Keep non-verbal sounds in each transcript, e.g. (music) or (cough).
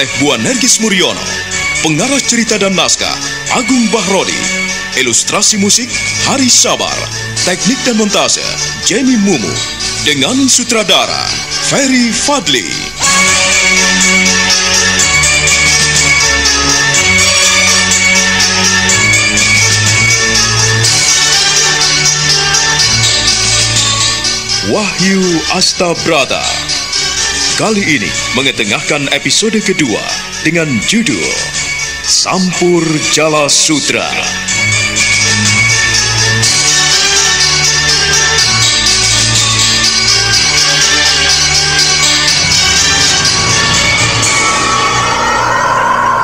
oleh Bu Nergis Muriono. Pengarah cerita dan naskah Agung Bahrodi. Ilustrasi musik Hari Sabar. Teknik dan montase Jenny Mumu. Dengan sutradara Ferry Fadli. Wahyu Astabrata. Kali ini mengetengahkan episode kedua dengan judul Sampur Jala Sutra.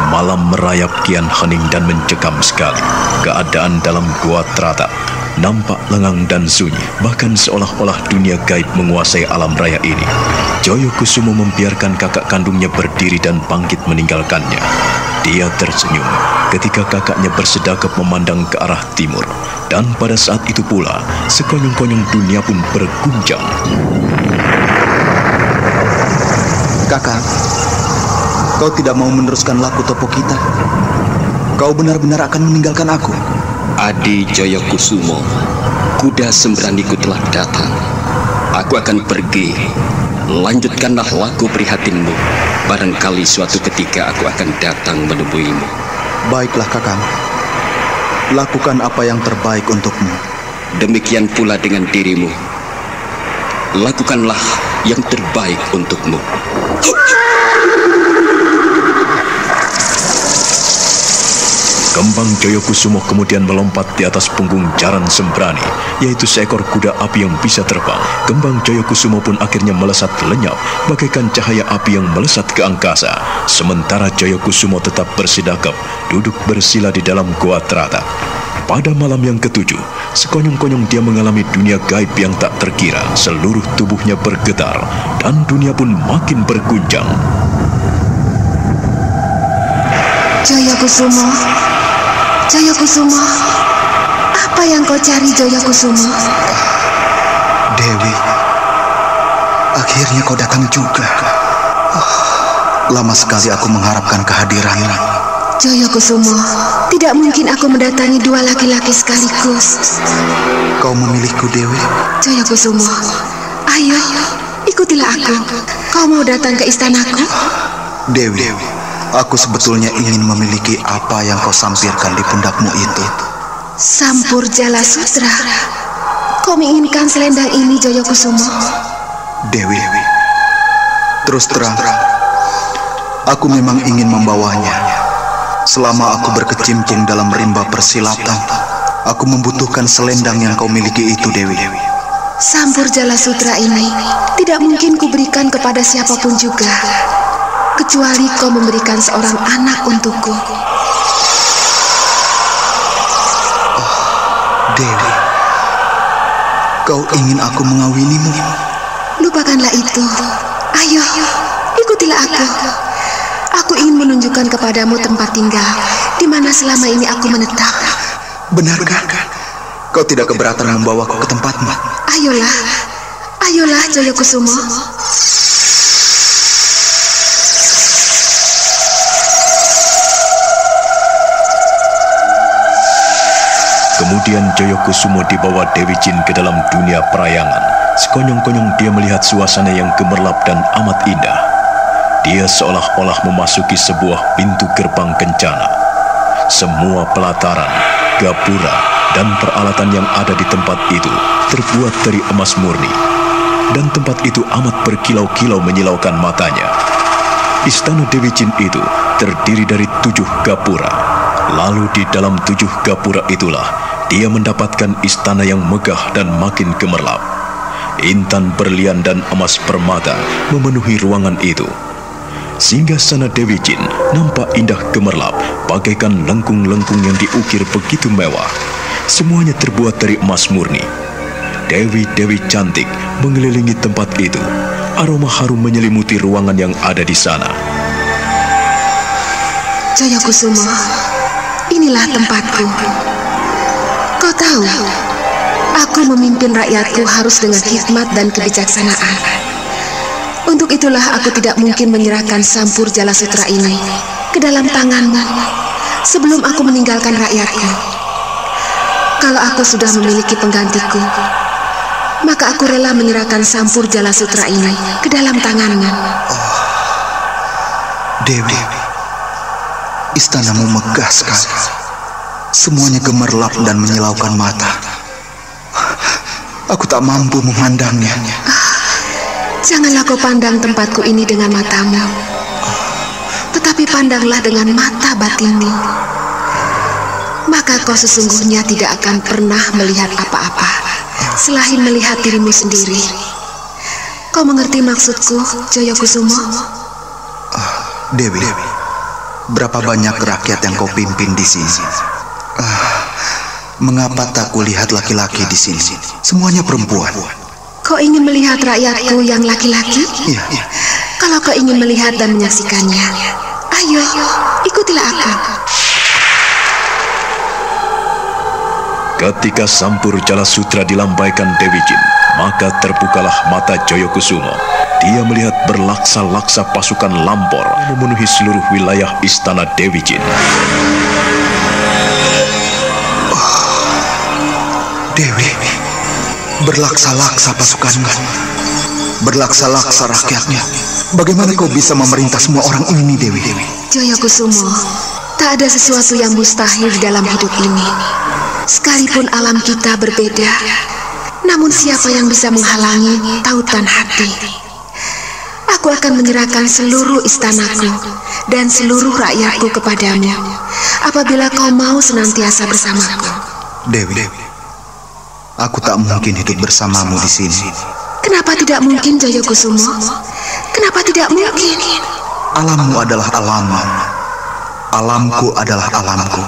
Malam merayap kian hening dan mencekam sekali. Keadaan dalam gua teratap nampak lengang dan sunyi, bahkan seolah-olah dunia gaib menguasai alam raya ini. Joyo Kusumo membiarkan kakak kandungnya berdiri dan bangkit meninggalkannya. Dia tersenyum ketika kakaknya bersedekap memandang ke arah timur. Dan pada saat itu pula, sekonyong-konyong dunia pun berguncang. Kakak, kau tidak mau meneruskan laku topo kita. Kau benar-benar akan meninggalkan aku. Adi Joyokusumo, kuda sembraniku telah datang. Aku akan pergi. Lanjutkanlah laku prihatinmu. Barangkali suatu ketika aku akan datang menemuimu. Baiklah kakak. Lakukan apa yang terbaik untukmu. Demikian pula dengan dirimu. Lakukanlah yang terbaik untukmu. Kembang Joyokusumo kemudian melompat di atas punggung Jaran Sembrani, yaitu seekor kuda api yang bisa terbang. Kembang Joyokusumo pun akhirnya melesat lenyap, bagaikan cahaya api yang melesat ke angkasa. Sementara Joyokusumo tetap bersidakap, duduk bersila di dalam goa terata. Pada malam yang ketujuh, sekonyong-konyong dia mengalami dunia gaib yang tak terkira. Seluruh tubuhnya bergetar, dan dunia pun makin berguncang. Jaya Kusumo, apa yang kau cari Jaya Kusumo? Dewi, akhirnya kau datang juga. Oh, lama sekali aku mengharapkan kehadiranmu. Jaya Kusumo, tidak mungkin aku mendatangi dua laki-laki sekaligus. Kau memilihku, Dewi? Jaya Kusumo, ayo, ikutilah aku. Kau mau datang ke istanaku? Dewi, Aku sebetulnya ingin memiliki apa yang kau sampirkan di pundakmu itu. Sampur Jala Sutra. Kau menginginkan selendang ini, Joyo Kusumo? Dewi, terus terang, aku memang ingin membawanya. Selama aku berkecimpung dalam rimba persilatan, aku membutuhkan selendang yang kau miliki itu, Dewi. Sampur Jala Sutra ini tidak mungkin kuberikan kepada siapa pun juga kecuali kau memberikan seorang anak untukku. Oh, Dewi, kau ingin aku mengawinimu? Lupakanlah itu. Ayo, ikutilah aku. Aku ingin menunjukkan kepadamu tempat tinggal di mana selama ini aku menetap. Benarkah? Kau tidak keberatan membawaku ke tempatmu? Ayolah, ayolah Jaya Kusumo. Kemudian Joyokusumo dibawa Dewi Jin ke dalam dunia perayangan. Sekonyong-konyong dia melihat suasana yang gemerlap dan amat indah. Dia seolah-olah memasuki sebuah pintu gerbang kencana. Semua pelataran, gapura, dan peralatan yang ada di tempat itu terbuat dari emas murni. Dan tempat itu amat berkilau-kilau menyilaukan matanya. Istana Dewi Jin itu terdiri dari tujuh gapura. Lalu di dalam tujuh gapura itulah dia mendapatkan istana yang megah dan makin gemerlap. Intan berlian dan emas permata memenuhi ruangan itu. Sehingga sana Dewi Jin nampak indah gemerlap, bagaikan lengkung-lengkung yang diukir begitu mewah. Semuanya terbuat dari emas murni. Dewi-dewi cantik mengelilingi tempat itu. Aroma harum menyelimuti ruangan yang ada di sana. Jaya Kusuma, inilah tempatku. Tahu, aku memimpin rakyatku harus dengan hikmat dan kebijaksanaan. Untuk itulah aku tidak mungkin menyerahkan sampur jala sutra ini ke dalam tanganmu sebelum aku meninggalkan rakyatku. Kalau aku sudah memiliki penggantiku, maka aku rela menyerahkan sampur jala sutra ini ke dalam tanganmu. Dewi, istanamu megah sekali. Semuanya gemerlap dan menyilaukan mata. Aku tak mampu memandangnya. Janganlah kau pandang tempatku ini dengan matamu, tetapi pandanglah dengan mata batinmu. Maka kau sesungguhnya tidak akan pernah melihat apa-apa selain melihat dirimu sendiri. Kau mengerti maksudku, Joyokusumo? Dewi, berapa banyak rakyat yang kau pimpin di sini? Ah, mengapa tak kulihat laki-laki di sini? Semuanya perempuan. Kau ingin melihat rakyatku yang laki-laki? Iya, iya. Kalau kau ingin melihat dan menyaksikannya, ayo, ikutilah aku. Ketika sampur jala sutra dilambaikan Dewi Jin, maka terbukalah mata Joyokusumo. Dia melihat berlaksa-laksa pasukan lampor memenuhi seluruh wilayah istana Dewi Jin. Berlaksa-laksa pasukanmu. Berlaksa-laksa rakyatnya. Bagaimana kau bisa memerintah semua orang ini, Dewi? Joyokusumo, tak ada sesuatu yang mustahil di dalam hidup ini. Sekalipun alam kita berbeda, namun siapa yang bisa menghalangi tautan hati? Aku akan menyerahkan seluruh istanaku dan seluruh rakyatku kepadamu apabila kau mau senantiasa bersamaku. Dewi, aku tak mungkin hidup bersamamu di sini. Kenapa tidak mungkin Joyokusumo? Kenapa tidak mungkin? Alammu adalah alammu. Alamku adalah alamku.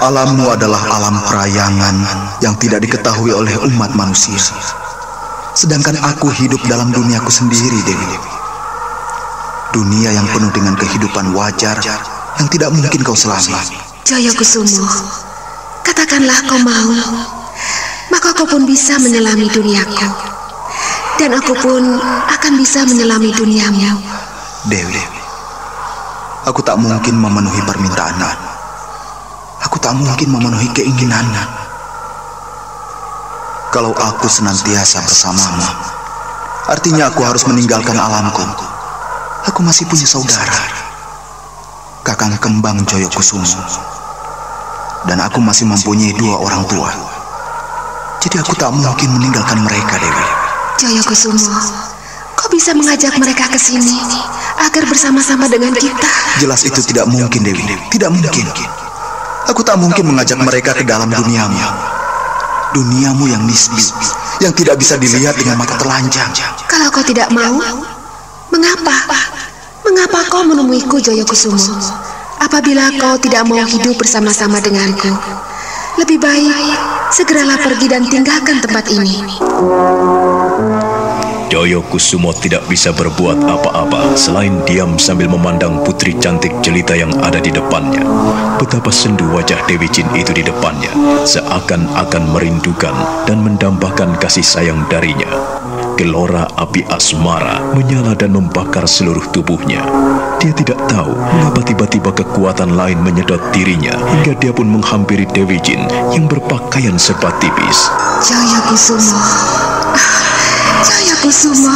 Alammu adalah alam perayangan yang tidak diketahui oleh umat manusia. Sedangkan aku hidup dalam duniaku sendiri, Dewi. Dunia yang penuh dengan kehidupan wajar yang tidak mungkin kau selami. Joyokusumo, katakanlah kau mau, maka kau pun bisa menyelami duniaku. Dan aku pun akan bisa menyelami duniamu. Dewi, aku tak mungkin memenuhi permintaanmu. Aku tak mungkin memenuhi keinginanmu. Kalau aku senantiasa bersamamu, artinya aku harus meninggalkan alamku. Aku masih punya saudara, Kakang Kembang Joyokusumo. Dan aku masih mempunyai dua orang tua. Jadi aku tak mungkin meninggalkan mereka, Dewi. Joyokusumo, kau bisa mengajak mereka ke sini agar bersama-sama dengan kita. Jelas itu tidak mungkin, Dewi. Tidak mungkin. Aku tak mungkin mengajak mereka ke dalam duniamu. Duniamu yang nisbi, yang tidak bisa dilihat dengan mata telanjang. Kalau kau tidak mau, mengapa? Mengapa kau menemuiku Joyokusumo? Apabila kau tidak mau hidup bersama-sama denganku, lebih baik segeralah pergi dan tinggalkan tempat ini. Joyo Kusumo tidak bisa berbuat apa-apa selain diam sambil memandang putri cantik jelita yang ada di depannya. Betapa sendu wajah Dewi Jin itu di depannya, seakan-akan merindukan dan mendambakan kasih sayang darinya. Gelora api asmara menyala dan membakar seluruh tubuhnya. Dia tidak tahu mengapa tiba-tiba kekuatan lain menyedot dirinya hingga dia pun menghampiri Dewi Jin yang berpakaian serba tipis. Jaya Kusumo. Jaya Kusumo.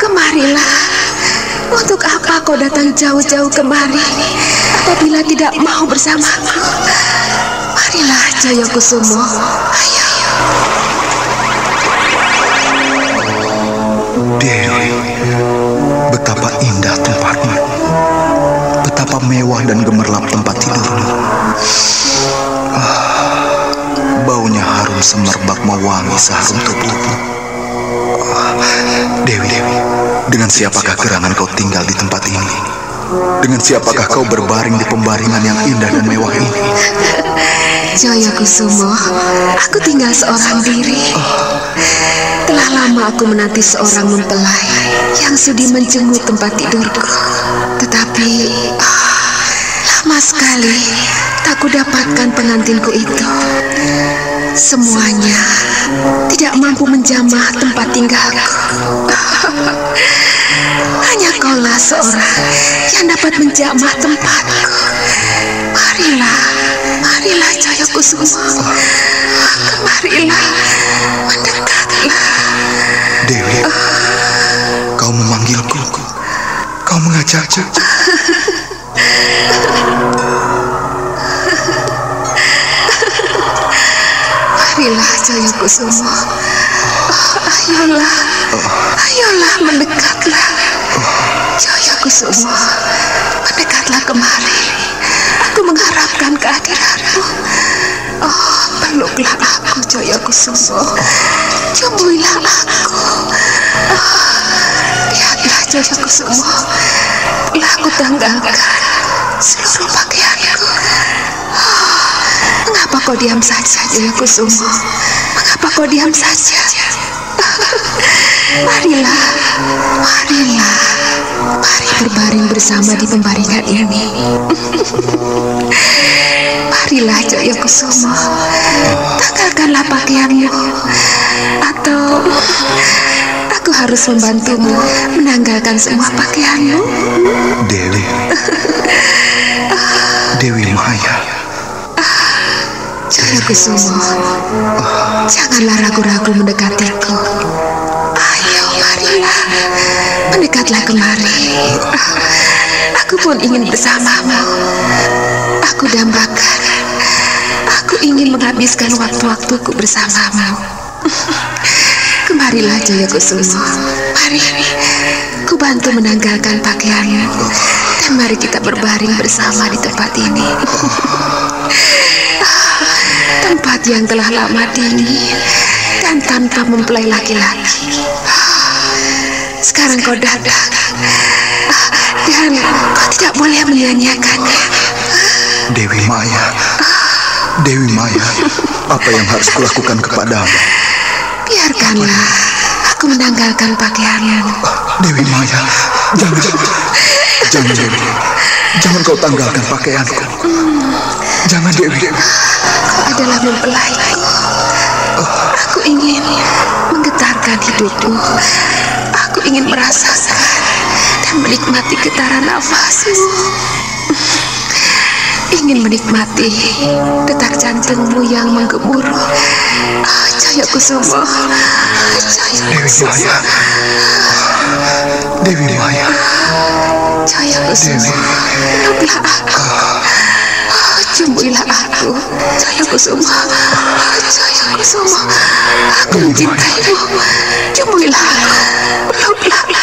Kemarilah. Untuk apa kau datang jauh-jauh kemari apabila tidak mau bersamaku? Marilah Jaya Kusumo. Ayo. Dewi, betapa indah tempatmu. Betapa mewah dan gemerlap tempat tidurmu. Ah, baunya harum semerbak mewangi seharum tubuhmu. Ah, Dewi, Dewi, dengan siapakah gerangan kau tinggal di tempat ini? Dengan siapakah kau berbaring di pembaringan yang indah dan mewah ini? Jaya Kusumo, aku tinggal seorang diri. Telah lama aku menanti seorang mempelai yang sudi menjenguk tempat tidurku. Tetapi ah, lama sekali tak kudapatkan pengantinku itu. Semuanya tidak mampu menjamah tempat tinggalku. (laughs) Hanya kaulah seorang yang dapat menjamah tempatku. Marilah, marilah Jaya Kusuma. Kemarilah, mendekatlah. Dewi, kau memanggilku. Kau mengajakku. (laughs) Marilah Jaya Kusuma. Ayolah, ayolah mendekatlah. Jaya Kusuma, mendekatlah kemari. Aku mengharapkan kehadiranmu. Oh, peluklah aku Jaya Kusuma. Cumbuilah aku. Oh, lihatlah Jaya Kusuma. Telah aku tanggalkan seluruh pakaianku. Kau diam saja Jaya Kusuma? Mengapa kau diam saja? (laughs) Marilah, marilah, mari berbaring bersama di pembaringan ini. (laughs) Marilah Jaya Kusuma, tanggalkanlah pakaianmu, atau aku harus membantumu menanggalkan semua pakaianmu. Dewi. (laughs) Dewi Maya. Jaya Kusuma, janganlah ragu-ragu mendekatiku. Ayo, marilah, mendekatlah kemari. Aku pun ingin bersamamu. Aku dambakan. Aku ingin menghabiskan waktu-waktuku bersamamu. Kemarilah Jaya Kusuma. Mari, ku bantu menanggalkan pakaianmu. Dan mari kita berbaring bersama di tempat ini. Tempat yang telah lama dingin dan tanpa mempelai laki-laki. Sekarang kau datang dan kau tidak boleh menyia-nyiakannya. Dewi Maya. Dewi Maya. Apa yang harus kulakukan kepadamu? Biarkanlah aku menanggalkan pakaianmu. Dewi Maya. Jangan. Jangan Dewi. Jangan kau tanggalkan pakaianku. Jangan Dewi. Kau adalah mempelaiku. Aku ingin menggetarkan hidupmu. Aku ingin merasakan dan menikmati getaran nafasmu. Ingin menikmati detak jantungmu yang menggemuruh. Ah, Jaya Kusuma. Jaya Dewi Kusuma. Maya. Dewi Maya. Jaya. Peluklah aku. Ah, Cumbuilah aku. Jaya Kusuma. Jaya Kusuma. Aku mencintaimu. Cumbuilah aku. Peluklah aku.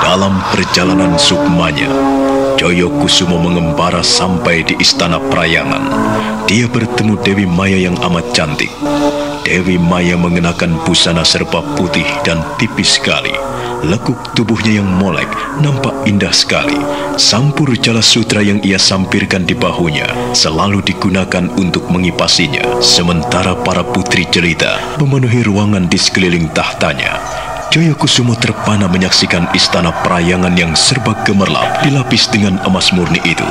Dalam perjalanan sukmanya, Joyo Kusumo mengembara sampai di istana Prayangan. Dia bertemu Dewi Maya yang amat cantik. Dewi Maya mengenakan busana serba putih dan tipis sekali. Lekuk tubuhnya yang molek nampak indah sekali. Sampur jala sutra yang ia sampirkan di bahunya selalu digunakan untuk mengipasinya. Sementara para putri jelita memenuhi ruangan di sekeliling tahtanya. Joyokusumo terpana menyaksikan istana perayangan yang serba gemerlap dilapis dengan emas murni itu.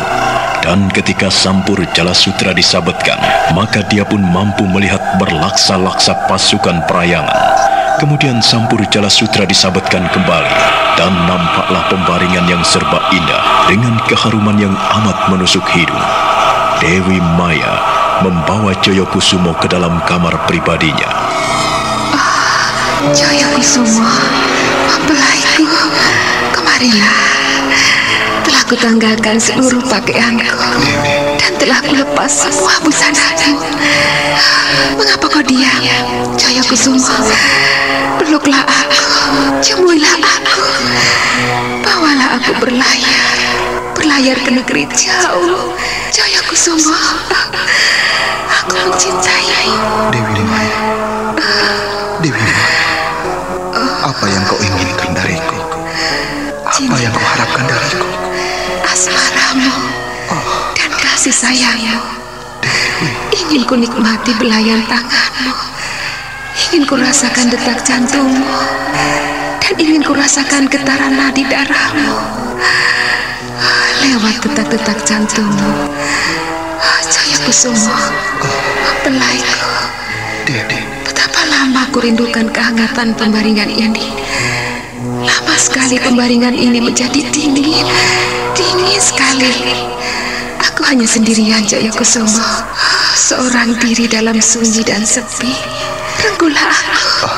Dan ketika Sampur Jala Sutra disabetkan, maka dia pun mampu melihat berlaksa-laksa pasukan perayangan. Kemudian Sampur Jala Sutra disabetkan kembali, dan nampaklah pembaringan yang serba indah dengan keharuman yang amat menusuk hidung. Dewi Maya membawa Joyokusumo ke dalam kamar pribadinya. Jaya Kusuma, mempelaiku, kemarilah. Kutanggalkan seluruh pakaianku dan telah kulepas semua busanaku. Mengapa kau diam, Jaya Kusuma? Peluklah aku, cumbuilah aku, bawalah aku berlayar, berlayar ke negeri jauh, Jaya Kusuma. Aku mencintaimu. Dewi Maya. Dewi Maya. Apa yang kau inginkan dariku? Apa yang kau harapkan dariku? Asmaramu dan kasih sayangmu. Ingin ku nikmati belayan tanganmu. Ingin ku rasakan detak jantungmu. Dan ingin ku rasakan getaran nadi darahmu. lewat detak-detak jantungmu. Jaya Kusumo, belaiku. Betapa lama aku rindukan kehangatan pembaringan ini. Sekali pembaringan ini menjadi dingin, dingin sekali. Aku hanya sendirian Jaya Kusumo, seorang diri dalam sunyi dan sepi. Rengkulah aku,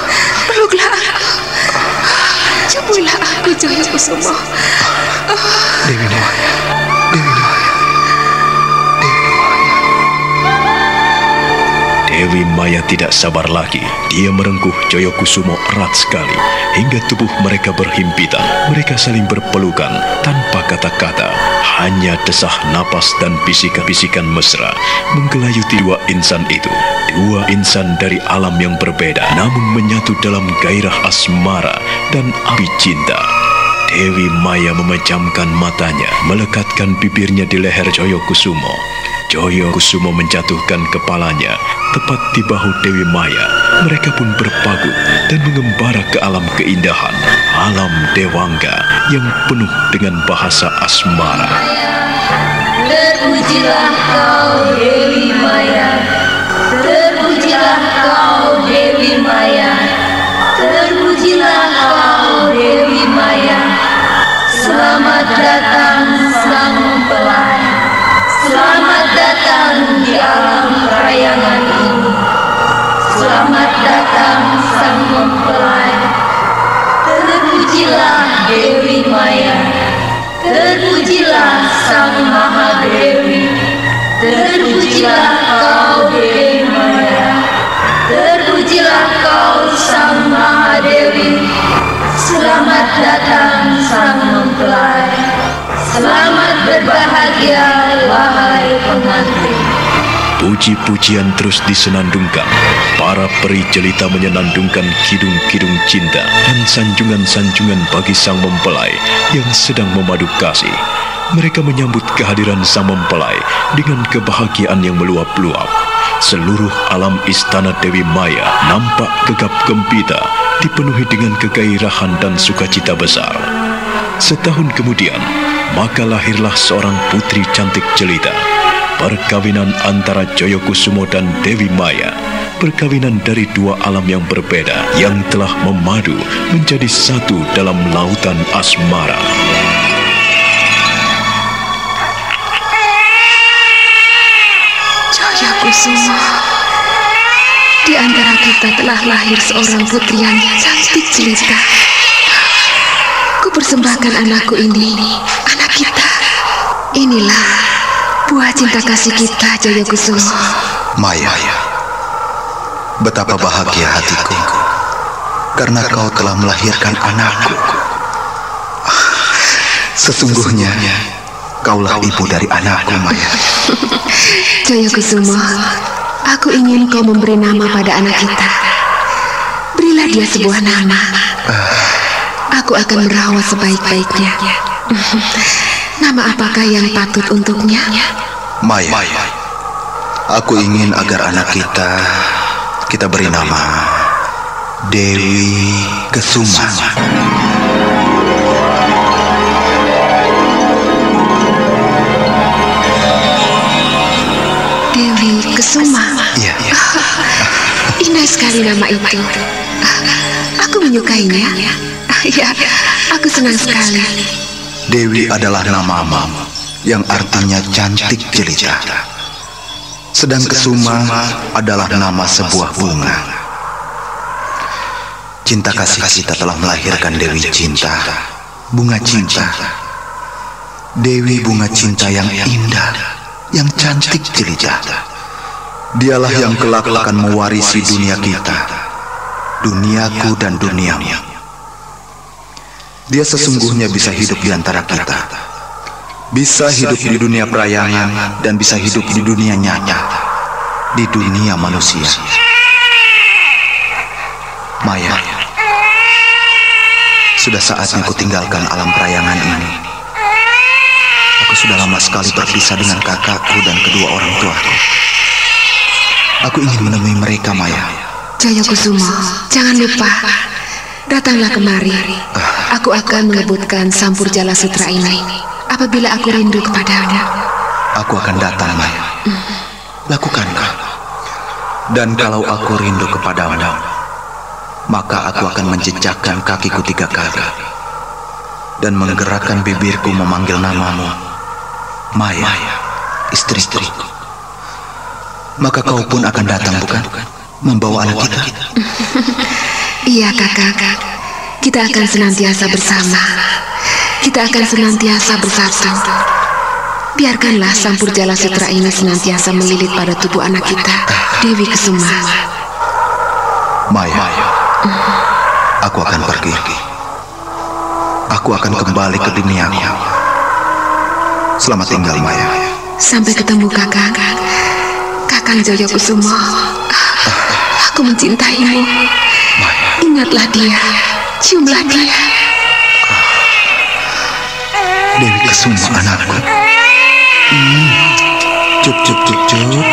peluklah aku, ciumilah aku Jaya Kusumo. Dewi Maya, Dewi Dewi Maya tidak sabar lagi. Dia merengkuh Joyokusumo erat sekali hingga tubuh mereka berhimpitan. Mereka saling berpelukan tanpa kata-kata. Hanya desah napas dan bisikan-bisikan mesra menggelayuti dua insan itu. Dua insan dari alam yang berbeda namun menyatu dalam gairah asmara dan api cinta. Dewi Maya memejamkan matanya, melekatkan bibirnya di leher Joyo Kusumo. Joyo Kusumo menjatuhkan kepalanya tepat di bahu Dewi Maya. Mereka pun berpagut dan mengembara ke alam keindahan, alam dewangga yang penuh dengan bahasa asmara. Terpujilah kau Dewi Maya. Terpujilah kau Dewi Maya. Terpujilah kau Dewi Maya. Selamat datang sang mempelai. Selamat datang di alam perayangan ini Selamat datang sang mempelai. Terpujilah Dewi Maya. Terpujilah Sang Mahadewi Terpujilah kau Dewi Maya. Terpujilah kau Sang Mahadewi Selamat datang Sang Mempelai. Selamat berbahagia Puji-pujian terus disenandungkan. Para peri jelita menyenandungkan kidung-kidung cinta dan sanjungan-sanjungan bagi sang mempelai yang sedang memadu kasih. Mereka menyambut kehadiran sang mempelai dengan kebahagiaan yang meluap-luap. Seluruh alam istana Dewi Maya nampak gegap gempita, dipenuhi dengan kegairahan dan sukacita besar. Setahun kemudian, maka lahirlah seorang putri cantik jelita. Perkawinan antara Joyokusumo dan Dewi Maya. Perkawinan dari dua alam yang berbeda yang telah memadu menjadi satu dalam lautan asmara. Jaya Kusuma. Di antara kita telah lahir seorang putri yang cantik jelita. Ku persembahkan anakku ini, anak kita. Inilah buah cinta kasih kita, Jaya Kusuma. Maya, betapa bahagia hatiku karena kau telah melahirkan anakku. (laughs) Sesungguhnya, kaulah ibu dari anakku, Maya. (laughs) Jaya Kusuma, aku ingin kau memberi nama pada anak kita. Berilah dia sebuah nama. Aku akan merawat sebaik-baiknya. (laughs) Nama apakah yang patut untuknya? Maya, aku ingin agar anak kita kita beri nama Dewi Kesuma. Dewi Kesuma. Iya, (laughs) Indah sekali nama itu. Aku menyukainya. Ya, aku senang sekali. Dewi adalah nama amam yang artinya cantik jelita. Sedang Kesuma adalah nama sebuah bunga. Cinta kasih kita telah melahirkan Dewi Cinta, bunga cinta. Dewi bunga cinta yang indah, yang cantik jelita. Dialah yang kelak akan mewarisi dunia kita, duniaku dan duniamu. Dia sesungguhnya bisa hidup di antara kita. Bisa hidup di dunia perayangan dan bisa hidup di dunia nyata. Di dunia manusia. Maya, sudah saatnya ku tinggalkan alam perayangan ini. Aku sudah lama sekali berpisah dengan kakakku dan kedua orang tuaku. Aku ingin menemui mereka, Maya. Jaya Kusuma, jangan lupa. Datanglah kemari. Aku akan mengebutkan sampur jala sutra ini. apabila aku rindu kepadamu. Aku akan datang, Maya. Lakukanlah. Dan kalau aku rindu kepadamu, maka aku akan menjejakkan kakiku tiga kali dan menggerakkan bibirku memanggil namamu, Maya, istri-istriku. Maka kau pun akan datang, bukan? Membawa anak kita. (laughs) Iya, kakak. Kita akan senantiasa bersama. Kita akan senantiasa bersatu. Biarkanlah sampur jala sutra ini senantiasa melilit pada tubuh anak kita, Dewi Kesuma. Maya, aku akan pergi. Aku akan kembali ke duniaku. Selamat tinggal, Maya. Sampai ketemu kakak. Kakang Joyo Kusumo. Aku mencintaimu. Ingatlah dia. Ciumlah dia. Dewi Kesuma anakku. Hmm. Cup, cup, cup, cup.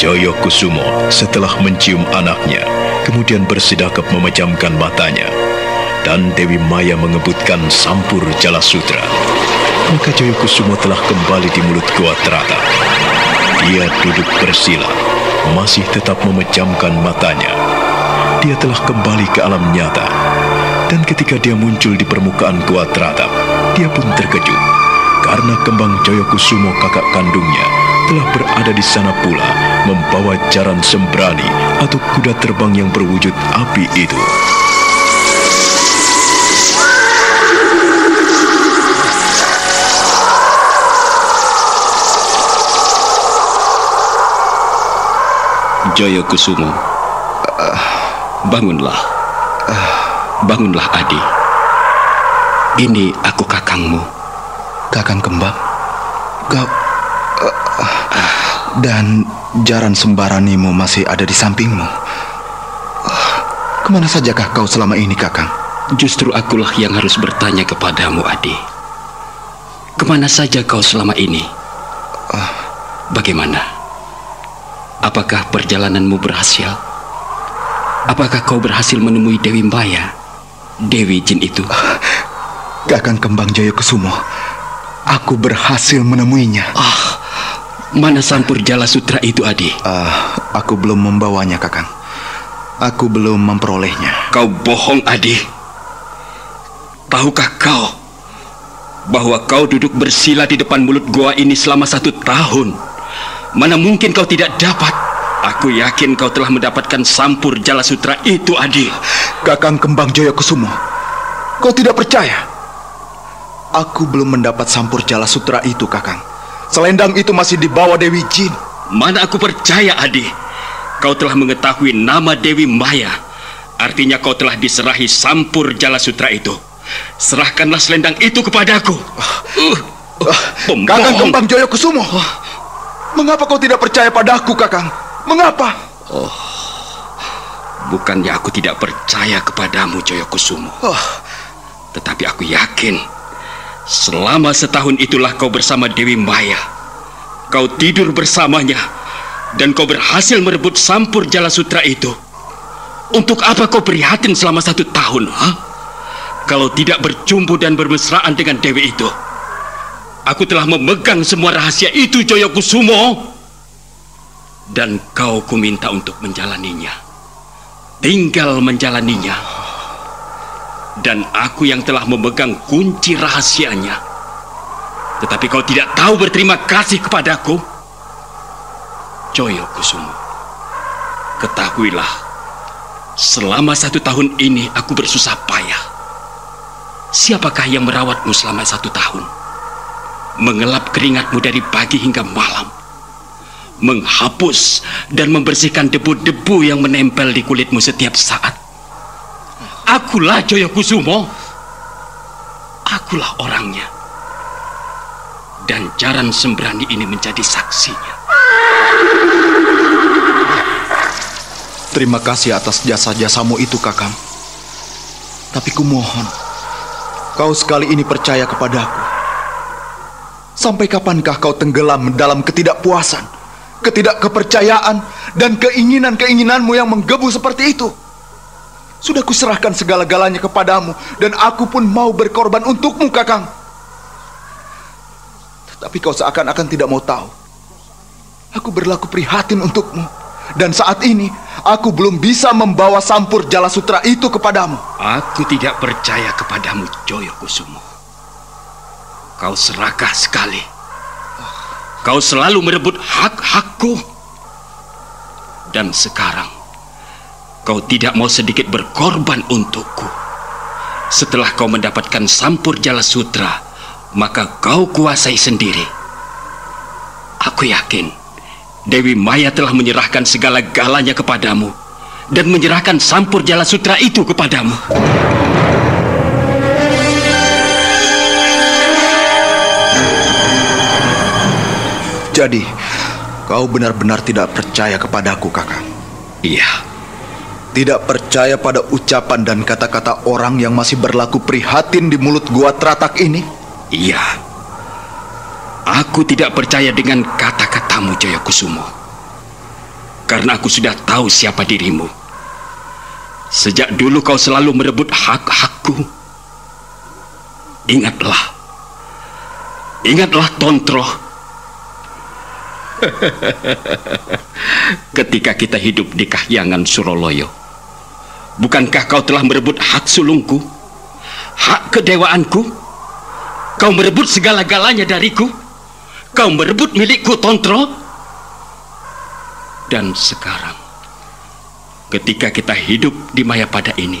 Joyo Kusumo setelah mencium anaknya, kemudian bersidakap memejamkan matanya. Dan Dewi Maya mengebutkan sampur jala sutra. Maka Joyo Kusumo telah kembali di mulut Gua Terata. Dia duduk bersila, masih tetap memejamkan matanya. Dia telah kembali ke alam nyata. Dan ketika dia muncul di permukaan Gua Teratap, dia pun terkejut. Karena kembang Joyo Kusumo kakak kandungnya telah berada di sana pula membawa jaran sembrani atau kuda terbang yang berwujud api itu. Joyo Kusumo, bangunlah. Bangunlah, Adi. Ini aku kakangmu. Kakang Kembang, kau... Dan jaran sembaranimu masih ada di sampingmu. Ke mana sajakah kau selama ini, Kakang? Justru akulah yang harus bertanya kepadamu, Adi. Ke mana saja kau selama ini? Bagaimana? Apakah perjalananmu berhasil? Apakah kau berhasil menemui Dewi Maya? Dewi Jin itu. (sighs) Kakang Kembang Jaya Kusumo, aku berhasil menemuinya. Ah, mana sampur jala sutra itu, Adi? Ah, aku belum membawanya, Kakang. Aku belum memperolehnya. Kau bohong, Adi. Tahukah kau bahwa kau duduk bersila di depan mulut goa ini selama satu tahun? Mana mungkin kau tidak dapat? Aku yakin kau telah mendapatkan sampur jala sutra itu, Adi. Kakang Kembang Jaya Kusumo, kau tidak percaya? Aku belum mendapat sampur jala sutra itu, Kakang. Selendang itu masih dibawa Dewi Jin. Mana aku percaya, Adi. Kau telah mengetahui nama Dewi Maya. Artinya kau telah diserahi sampur jala sutra itu. Serahkanlah selendang itu kepadaku. Uh, uh, Kakang Kembang Jaya Kusumo. Mengapa kau tidak percaya padaku, Kakang? Mengapa? Oh, bukannya aku tidak percaya kepadamu, Jaya Kusumo. Oh. Tetapi aku yakin selama setahun itulah kau bersama Dewi Maya. Kau tidur bersamanya dan kau berhasil merebut sampur jala sutra itu. Untuk apa kau prihatin selama satu tahun, ha? Kalau tidak berjumpa dan bermesraan dengan Dewi itu. Aku telah memegang semua rahasia itu, Joyo Kusumo. Dan kau kuminta untuk menjalaninya. Tinggal menjalaninya. Dan aku yang telah memegang kunci rahasianya. Tetapi kau tidak tahu berterima kasih kepadaku. Joyo Kusumo. Ketahuilah, selama satu tahun ini aku bersusah payah. Siapakah yang merawatmu selama satu tahun? Mengelap keringatmu dari pagi hingga malam, menghapus dan membersihkan debu-debu yang menempel di kulitmu setiap saat. Akulah Joyo Kusumo. Akulah orangnya. Dan jaran sembrani ini menjadi saksinya. Terima kasih atas jasa-jasamu itu, Kakang. Tapi kumohon, kau sekali ini percaya kepadaku. Sampai kapankah kau tenggelam dalam ketidakpuasan, ketidakkepercayaan, dan keinginan-keinginanmu yang menggebu seperti itu? Sudah kuserahkan segala-galanya kepadamu, dan aku pun mau berkorban untukmu, Kakang. Tetapi kau seakan-akan tidak mau tahu. Aku berlaku prihatin untukmu. Dan saat ini, aku belum bisa membawa sampur jala sutra itu kepadamu. Aku tidak percaya kepadamu, Joyo Kusumo. Kau serakah sekali. Kau selalu merebut hak-hakku. Dan sekarang, kau tidak mau sedikit berkorban untukku. Setelah kau mendapatkan sampur jala sutra, maka kau kuasai sendiri. Aku yakin Dewi Maya telah menyerahkan segala-galanya kepadamu dan menyerahkan sampur jala sutra itu kepadamu. Jadi, kau benar-benar tidak percaya kepadaku, kakak? Iya. Tidak percaya pada ucapan dan kata-kata orang yang masih berlaku prihatin di mulut gua teratak ini? Iya. Aku tidak percaya dengan kata-katamu, Jaya Kusumo. Karena aku sudah tahu siapa dirimu. Sejak dulu kau selalu merebut hak-hakku. Ingatlah. Ingatlah, Tontro. (laughs) Ketika kita hidup di kahyangan Suroloyo, bukankah kau telah merebut hak sulungku, hak kedewaanku? Kau merebut segala-galanya dariku. Kau merebut milikku, Tontro. Dan sekarang, ketika kita hidup di Mayapada ini,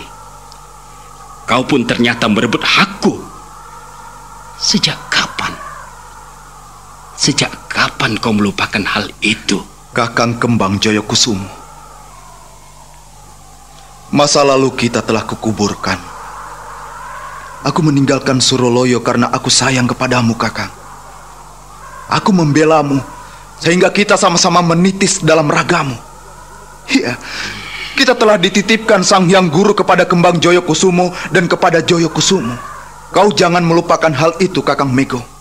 kau pun ternyata merebut hakku. Sejak kapan? Sejak kapan kau melupakan hal itu? Kakang Kembang Joyo Kusumo. Masa lalu kita telah kukuburkan. Aku meninggalkan Suroloyo karena aku sayang kepadamu, Kakang. Aku membelamu sehingga kita sama-sama menitis dalam ragamu. Iya, kita telah dititipkan Sang Hyang Guru kepada Kembang Joyo Kusumo dan kepada Joyo Kusumo. Kau jangan melupakan hal itu, Kakang Mego.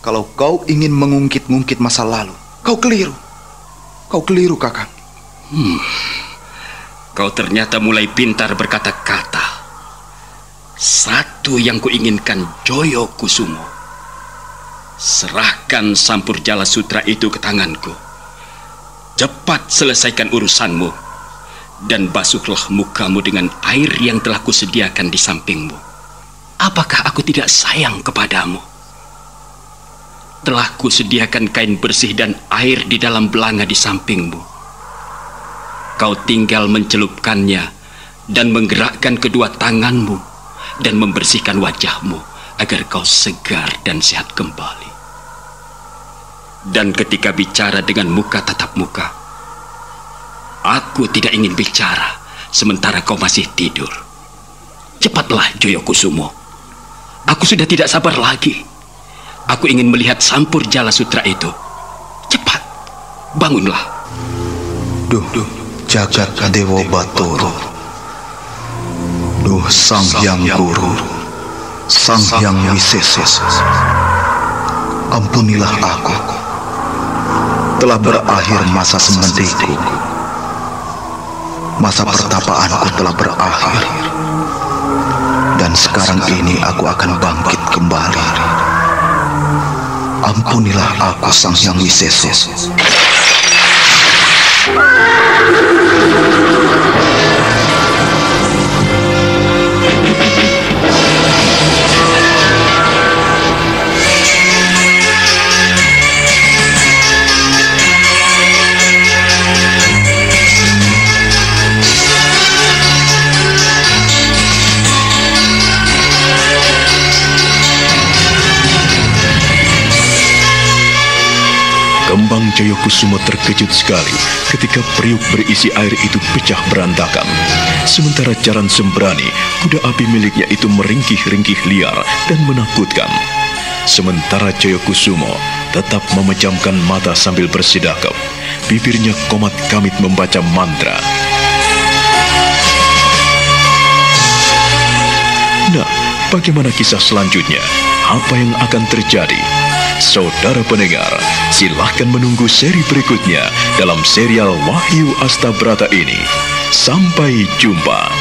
Kalau kau ingin mengungkit-ungkit masa lalu, kau keliru. Kau keliru, Kakang. Kau ternyata mulai pintar berkata-kata. Satu yang kuinginkan Joyo Kusumo. Serahkan sampur jala sutra itu ke tanganku. Cepat selesaikan urusanmu. Dan basuhlah mukamu dengan air yang telah kusediakan di sampingmu. Apakah aku tidak sayang kepadamu? Telah kusediakan kain bersih dan air di dalam belanga di sampingmu. Kau tinggal mencelupkannya dan menggerakkan kedua tanganmu dan membersihkan wajahmu agar kau segar dan sehat kembali. Dan ketika bicara dengan muka tatap muka, aku tidak ingin bicara sementara kau masih tidur. Cepatlah Joyo Kusumo. Aku sudah tidak sabar lagi. Aku ingin melihat sampur jala sutra itu. Cepat, bangunlah. Duh, duh, jagat Dewa Batoro. Duh, Sang Hyang Guru. Sang Hyang Wisesa. Ampunilah aku. Telah berakhir masa semendiku. Masa pertapaanku telah berakhir. Dan sekarang ini aku akan bangkit kembali. Ampunilah aku Sang Hyang Wisesa. Kembang Jayakusuma terkejut sekali ketika periuk berisi air itu pecah berantakan. Sementara Jaran Sembrani, kuda api miliknya itu meringkih-ringkih liar dan menakutkan. Sementara Jayakusumo tetap memejamkan mata sambil bersidakap. Bibirnya komat kamit membaca mantra. Nah, Bagaimana kisah selanjutnya? Apa yang akan terjadi? Saudara pendengar, silahkan menunggu seri berikutnya dalam serial Wahyu Astabrata ini. Sampai jumpa.